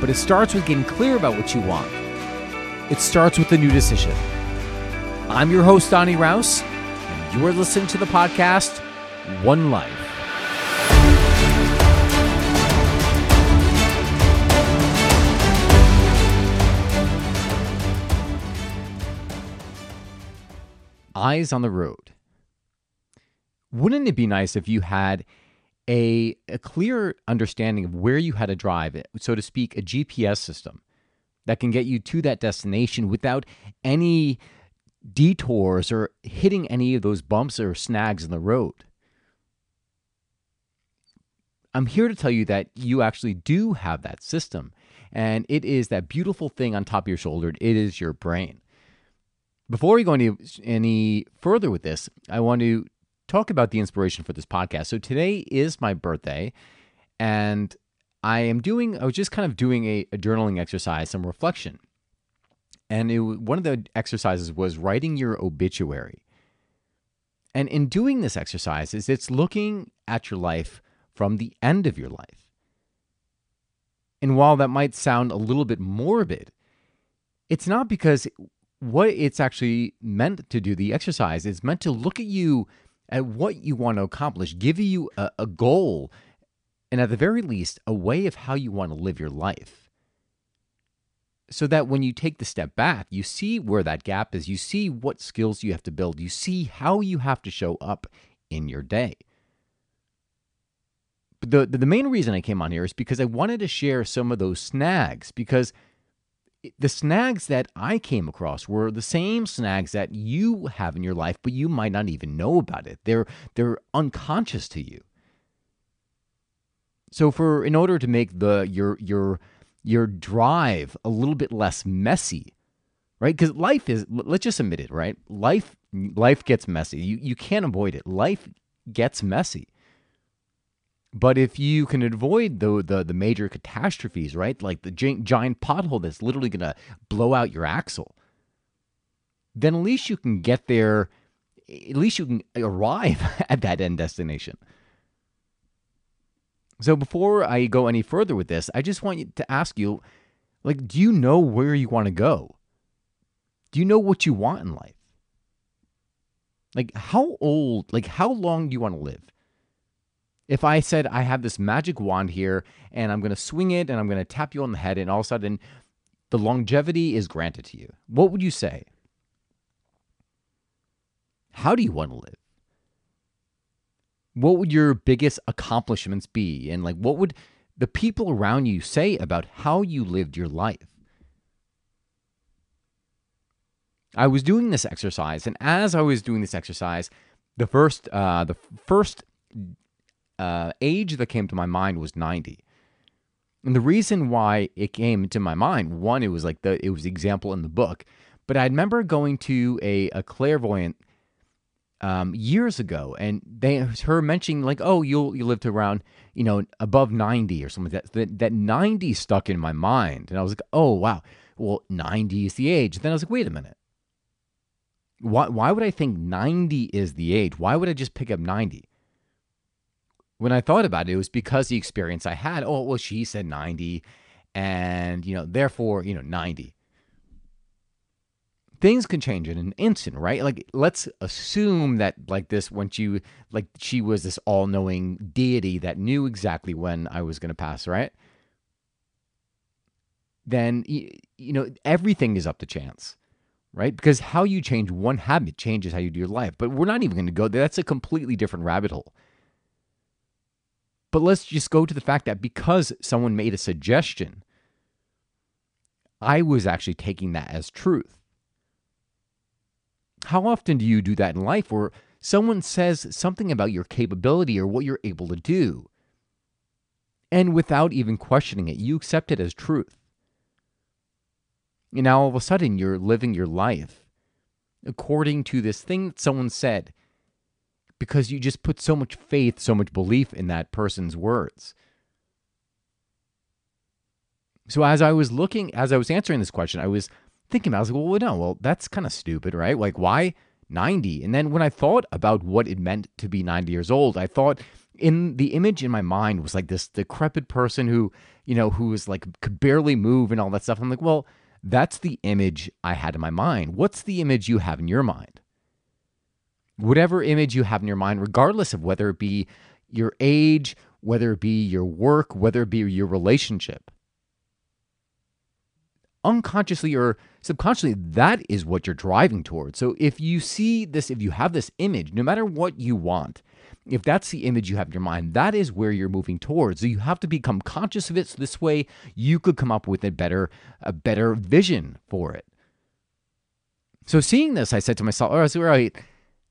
but it starts with getting clear about what you want. It starts with a new decision. I'm your host, Donny Raus, and you're listening to the podcast One Life. Eyes on the road. Wouldn't it be nice if you had a, a clear understanding of where you had to drive, so to speak, a GPS system that can get you to that destination without any detours or hitting any of those bumps or snags in the road. I'm here to tell you that you actually do have that system, and it is that beautiful thing on top of your shoulder. It is your brain. Before we go any, any further with this, I want to talk about the inspiration for this podcast. So today is my birthday, and I am doing, I was just kind of doing a, a journaling exercise, some reflection. And it, one of the exercises was writing your obituary. And in doing this exercise, is it's looking at your life from the end of your life. And while that might sound a little bit morbid, it's not because what it's actually meant to do, the exercise, is meant to look at you at what you want to accomplish, give you a, a goal, and at the very least, a way of how you want to live your life. So that when you take the step back, you see where that gap is, you see what skills you have to build, you see how you have to show up in your day. But the, the main reason I came on here is because I wanted to share some of those snags because the snags that I came across were the same snags that you have in your life, but you might not even know about it. They're they're unconscious to you. So for in order to make the your your your drive a little bit less messy, right? Because life is let's just admit it, right? Life life gets messy. You you can't avoid it. Life gets messy. But if you can avoid the the, the major catastrophes, right, like the giant pothole that's literally going to blow out your axle, then at least you can get there. At least you can arrive at that end destination. So before I go any further with this, I just want to ask you, like, do you know where you want to go? Do you know what you want in life? Like, how old? Like, how long do you want to live? If I said I have this magic wand here and I'm going to swing it and I'm going to tap you on the head and all of a sudden the longevity is granted to you, what would you say? How do you want to live? What would your biggest accomplishments be? And like, what would the people around you say about how you lived your life? I was doing this exercise, and as I was doing this exercise, the first uh, the first uh, age that came to my mind was 90. And the reason why it came to my mind, one, it was like the it was the example in the book, but I remember going to a, a clairvoyant um, years ago, and they her mentioning like, oh, you'll you live to around you know above 90 or something like that. That that 90 stuck in my mind, and I was like, oh wow, well 90 is the age. Then I was like, wait a minute, why why would I think 90 is the age? Why would I just pick up 90? When I thought about it, it was because the experience I had. Oh, well, she said 90, and, you know, therefore, you know, 90. Things can change in an instant, right? Like, let's assume that, like, this, once you, like, she was this all knowing deity that knew exactly when I was going to pass, right? Then, you know, everything is up to chance right? Because how you change one habit changes how you do your life. But we're not even going to go there. That's a completely different rabbit hole. But let's just go to the fact that because someone made a suggestion, I was actually taking that as truth. How often do you do that in life where someone says something about your capability or what you're able to do? And without even questioning it, you accept it as truth. And now all of a sudden you're living your life according to this thing that someone said because you just put so much faith, so much belief in that person's words. So as I was looking, as I was answering this question, I was thinking about, I was like, well, no, well, that's kind of stupid, right? Like, why 90? And then when I thought about what it meant to be 90 years old, I thought in the image in my mind was like this decrepit person who, you know, who was like could barely move and all that stuff. I'm like, well, that's the image I had in my mind. What's the image you have in your mind? Whatever image you have in your mind, regardless of whether it be your age, whether it be your work, whether it be your relationship, unconsciously or subconsciously, that is what you're driving towards. So if you see this, if you have this image, no matter what you want, if that's the image you have in your mind, that is where you're moving towards. So you have to become conscious of it. So this way you could come up with a better, a better vision for it. So seeing this, I said to myself, all right, so right,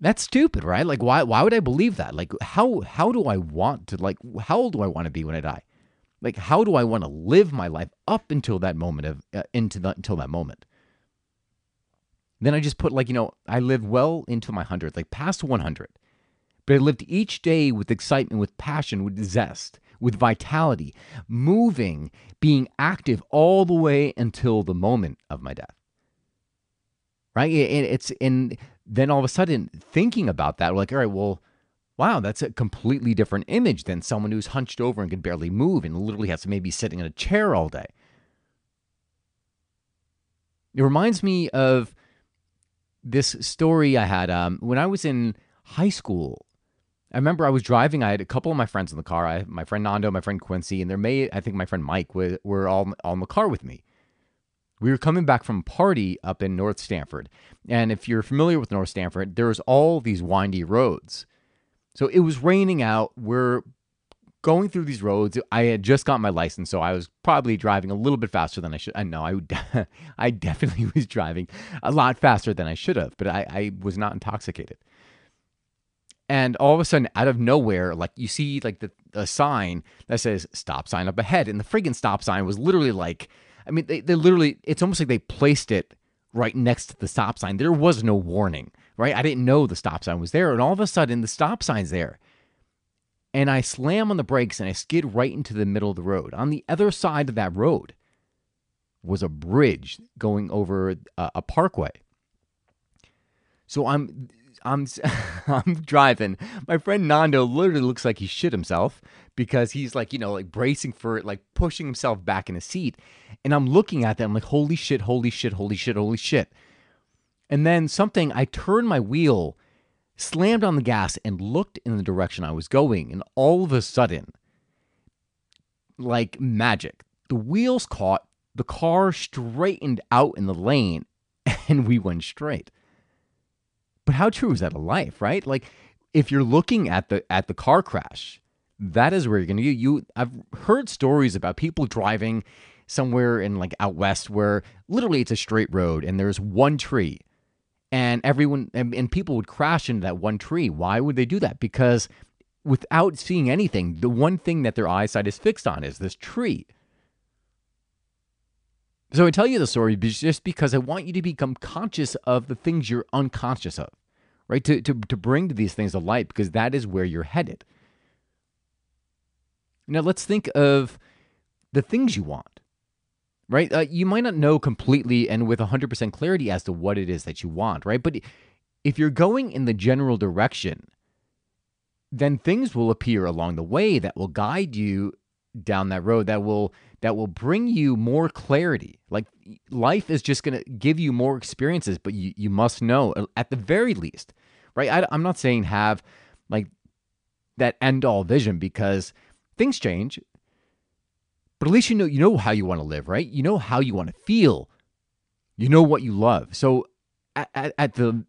that's stupid, right? Like why why would I believe that? Like how how do I want to like how old do I want to be when I die? Like how do I want to live my life up until that moment of uh, into the, until that moment? Then I just put like, you know, I live well into my 100, like past 100. But I lived each day with excitement, with passion, with zest, with vitality, moving, being active all the way until the moment of my death. Right? It's and then all of a sudden thinking about that, we're like, all right, well, wow, that's a completely different image than someone who's hunched over and can barely move and literally has to maybe sitting in a chair all day. It reminds me of this story I had um, when I was in high school. I remember I was driving. I had a couple of my friends in the car. I, my friend Nando, my friend Quincy, and there may I think my friend Mike were, were all, all in the car with me. We were coming back from a party up in North Stamford, and if you're familiar with North Stamford, there's all these windy roads. So it was raining out. We're going through these roads. I had just got my license, so I was probably driving a little bit faster than I should. I know I, I definitely was driving a lot faster than I should have, but I, I was not intoxicated and all of a sudden out of nowhere like you see like the a sign that says stop sign up ahead and the friggin stop sign was literally like i mean they, they literally it's almost like they placed it right next to the stop sign. There was no warning right? I didn't know the stop sign was there. And all of a sudden the stop sign's there. And i slam on the brakes and i skid right into the middle of the road. On the other side of that road was a bridge going over a, a parkway. So i'm I'm I'm driving. My friend Nando literally looks like he shit himself because he's like, you know, like bracing for it, like pushing himself back in his seat. And I'm looking at that. I'm like, holy shit, holy shit, holy shit, holy shit. And then something, I turned my wheel, slammed on the gas, and looked in the direction I was going. And all of a sudden, like magic, the wheels caught, the car straightened out in the lane, and we went straight. But how true is that of life, right? Like if you're looking at the at the car crash, that is where you're gonna you I've heard stories about people driving somewhere in like out west where literally it's a straight road and there's one tree and everyone and, and people would crash into that one tree. Why would they do that? Because without seeing anything, the one thing that their eyesight is fixed on is this tree. So I tell you the story just because I want you to become conscious of the things you're unconscious of right? To, to, to bring to these things to light because that is where you're headed. Now, let's think of the things you want, right? Uh, you might not know completely and with 100% clarity as to what it is that you want, right? But if you're going in the general direction, then things will appear along the way that will guide you down that road that will that will bring you more clarity like life is just going to give you more experiences but you, you must know at the very least right? I, I'm not saying have like that end all vision because things change, but at least you know you know how you want to live, right? You know how you want to feel. You know what you love. So at, at, at the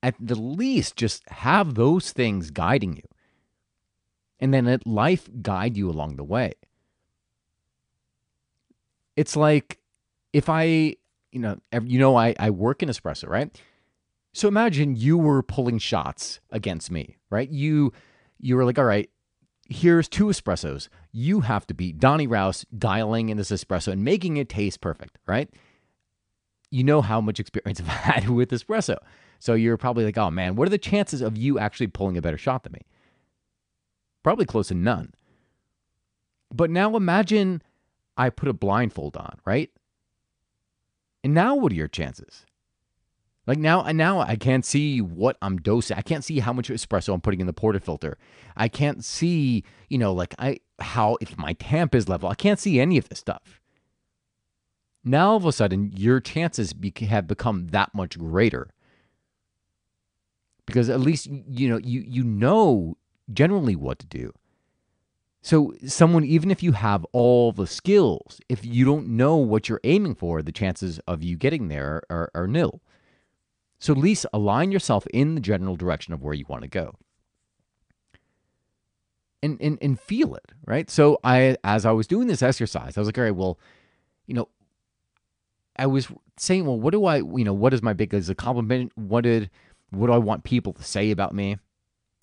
at the least, just have those things guiding you, and then let life guide you along the way. It's like if I, you know, you know, I I work in espresso, right? So imagine you were pulling shots against me, right? You you were like, all right, here's two espressos. You have to be Donny Raus dialing in this espresso and making it taste perfect, right? you know how much experience I've had with espresso. So you're probably like, oh man, what are the chances of you actually pulling a better shot than me? Probably close to none. But now imagine I put a blindfold on, right? And now what are your chances? Like now, now I can't see what I'm dosing. I can't see how much espresso I'm putting in the portafilter. I can't see, you know, like I how if my tamp is level. I can't see any of this stuff. Now all of a sudden, your chances be, have become that much greater because at least you know you you know generally what to do. So someone even if you have all the skills, if you don't know what you're aiming for, the chances of you getting there are, are nil. So at least align yourself in the general direction of where you want to go. And, and and feel it, right? So I as I was doing this exercise, I was like, all right, well, you know, I was saying, well, what do I, you know, what is my biggest accomplishment? What did what do I want people to say about me?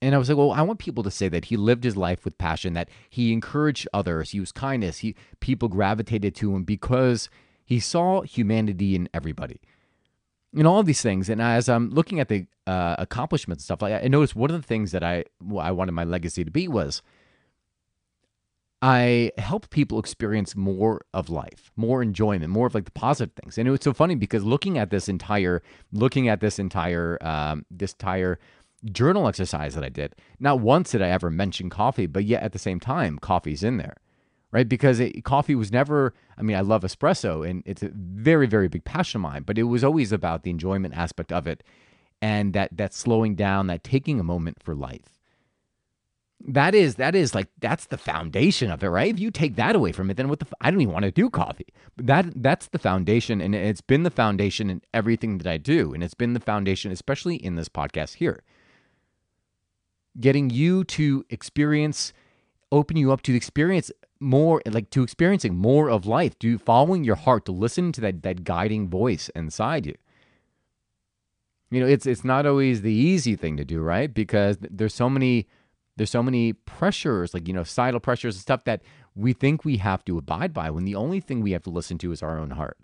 And I was like, well, I want people to say that he lived his life with passion, that he encouraged others, he was kindness, he people gravitated to him because he saw humanity in everybody and all of these things. And as I'm looking at the uh, accomplishments and stuff, I, I noticed one of the things that I I wanted my legacy to be was I help people experience more of life, more enjoyment, more of like the positive things. And it was so funny because looking at this entire, looking at this entire, um, this entire journal exercise that I did, not once did I ever mention coffee, but yet at the same time, coffee's in there right? Because it, coffee was never, I mean, I love espresso and it's a very, very big passion of mine, but it was always about the enjoyment aspect of it and that, that slowing down, that taking a moment for life. That is, that is like, that's the foundation of it, right? If you take that away from it, then what the, I don't even want to do coffee. But that, that's the foundation. And it's been the foundation in everything that I do. And it's been the foundation, especially in this podcast here. Getting you to experience, open you up to experience more like to experiencing more of life, to following your heart, to listen to that that guiding voice inside you. You know, it's it's not always the easy thing to do, right? Because there's so many there's so many pressures, like you know, societal pressures and stuff that we think we have to abide by when the only thing we have to listen to is our own heart.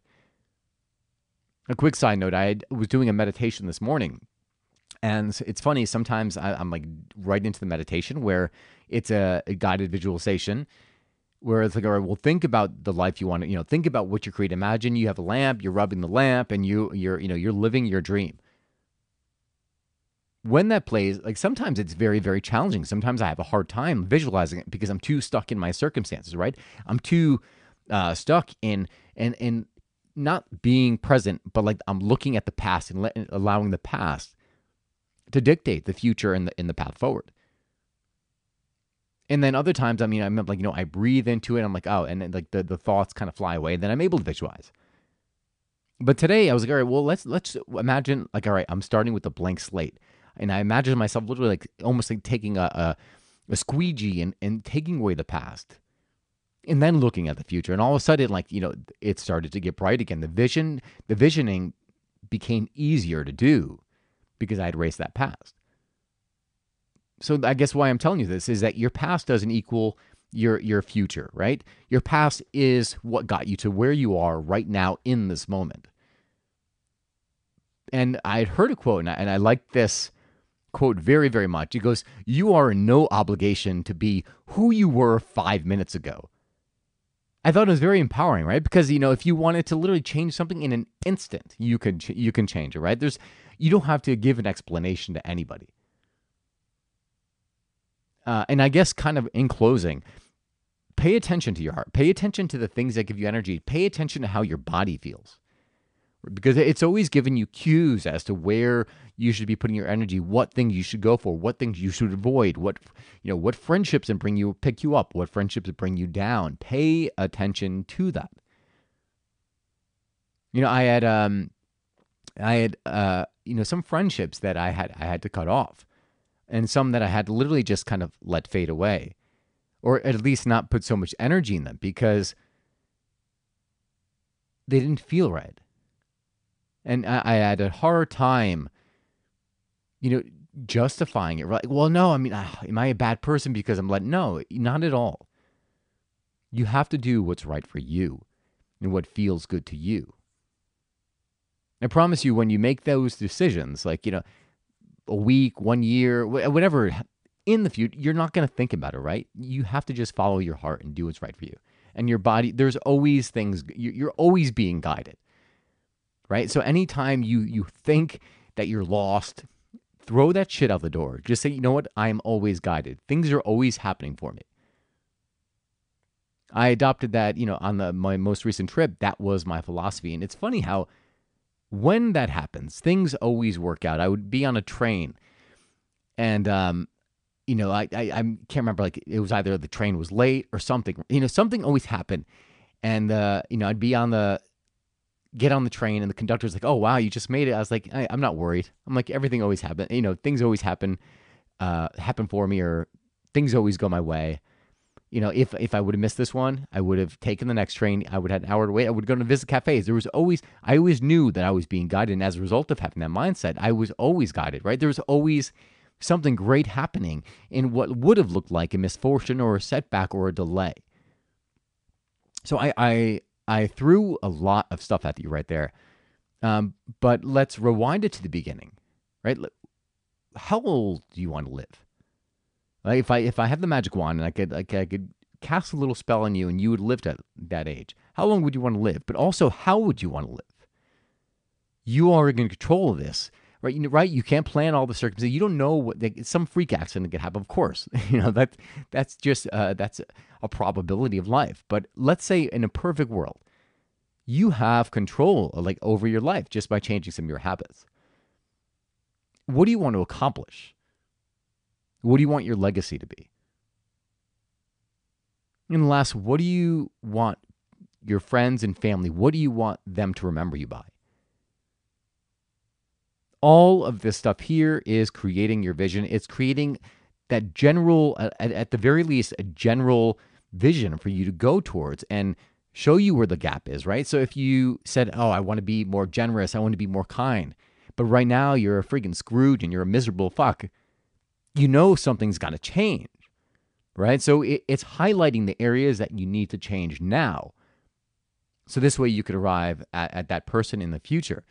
A quick side note: I was doing a meditation this morning, and it's funny. Sometimes I, am like right into the meditation where it's a, a guided visualization, where it's like, all right, well, think about the life you want to, you know, think about what you create. Imagine you have a lamp, you're rubbing the lamp, and you, you're, you know, you're living your dream. When that plays, like sometimes it's very, very challenging. Sometimes I have a hard time visualizing it because I'm too stuck in my circumstances, right? I'm too uh, stuck in and and not being present, but like I'm looking at the past and let, allowing the past to dictate the future and the in the path forward. And then other times, I mean, I'm like, you know, I breathe into it. I'm like, oh, and then like the, the thoughts kind of fly away. Then I'm able to visualize. But today I was like, all right, well, let's let's imagine like, all right, I'm starting with a blank slate. And I imagine myself literally like almost like taking a, a, a squeegee and, and taking away the past. And then looking at the future. And all of a sudden, like, you know, it started to get bright again. The vision, the visioning became easier to do because I had erased that past so I guess why I'm telling you this is that your past doesn't equal your your future, right? Your past is what got you to where you are right now in this moment. And I heard a quote, and I, and I like this quote very, very much. It goes, You are in no obligation to be who you were five minutes ago. I thought it was very empowering, right? Because you know, if you wanted to literally change something in an instant, you can you can change it, right? There's you don't have to give an explanation to anybody. Uh, and I guess, kind of in closing, pay attention to your heart. Pay attention to the things that give you energy. Pay attention to how your body feels. Because it's always giving you cues as to where you should be putting your energy, what things you should go for, what things you should avoid, what you know, what friendships and bring you pick you up, what friendships bring you down. Pay attention to that. You know, I had um I had uh you know some friendships that I had I had to cut off and some that I had literally just kind of let fade away, or at least not put so much energy in them because they didn't feel right. And I, I had a hard time, you know, justifying it. Like, well, no, I mean, uh, am I a bad person because I'm letting? No, not at all. You have to do what's right for you and what feels good to you. I promise you, when you make those decisions, like, you know, a week, one year, whatever, in the future, you're not going to think about it, right? You have to just follow your heart and do what's right for you. And your body, there's always things, you're always being guided, right? So anytime you you think that you're lost, throw that shit out the door. Just say, you know what? I am always guided. Things are always happening for me. I adopted that, you know, on the my most recent trip. That was my philosophy, and it's funny how when that happens, things always work out. I would be on a train, and um, you know, I, I I can't remember like it was either the train was late or something. You know, something always happened, and uh, you know, I'd be on the get on the train, and the conductor's like, "Oh wow, you just made it." I was like, I, am not worried. I'm like, everything always happens. You know, things always happen, uh, happen for me, or things always go my way you know, if if I would have missed this one, I would have taken the next train. I would have had an hour to wait. I would go to visit cafes. There was always, I always knew that I was being guided. And as a result of having that mindset, I was always guided, right? There was always something great happening in what would have looked like a misfortune or a setback or a delay. So I, I, I threw a lot of stuff at you right there. Um, but let's rewind it to the beginning, right? How old do you want to live? Like if I if I had the magic wand and I could like I could cast a little spell on you and you would live at that age, how long would you want to live? But also, how would you want to live? You are in control of this, right? You know, right? You can't plan all the circumstances. You don't know what they, some freak accident could happen. Of course, you know that that's just uh, that's a probability of life. But let's say in a perfect world, you have control like over your life just by changing some of your habits. What do you want to accomplish? What do you want your legacy to be? And last, what do you want your friends and family, what do you want them to remember you by? All of this stuff here is creating your vision. It's creating that general, at, at the very least, a general vision for you to go towards and show you where the gap is, right? So if you said, Oh, I want to be more generous, I want to be more kind, but right now you're a freaking Scrooge and you're a miserable fuck, you know something's got to change, right? So it, it's highlighting the areas that you need to change now. So this way you could arrive at, at that person in the future.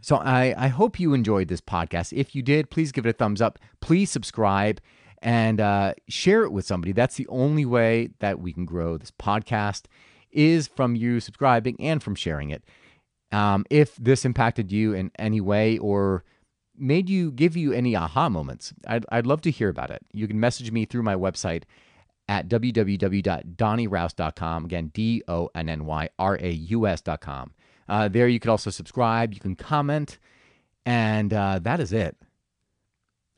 So I, I hope you enjoyed this podcast. If you did, please give it a thumbs up. Please subscribe and uh, share it with somebody. That's the only way that we can grow this podcast is from you subscribing and from sharing it. Um, if this impacted you in any way or made you give you any aha moments, I'd, I'd love to hear about it. You can message me through my website at www.donnyraus.com. Again, D O N N Y R A U S.com. Uh, there you can also subscribe, you can comment, and uh, that is it.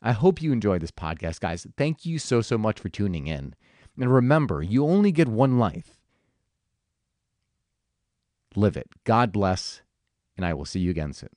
I hope you enjoyed this podcast, guys. Thank you so, so much for tuning in. And remember, you only get one life. Live it. God bless, and I will see you again soon.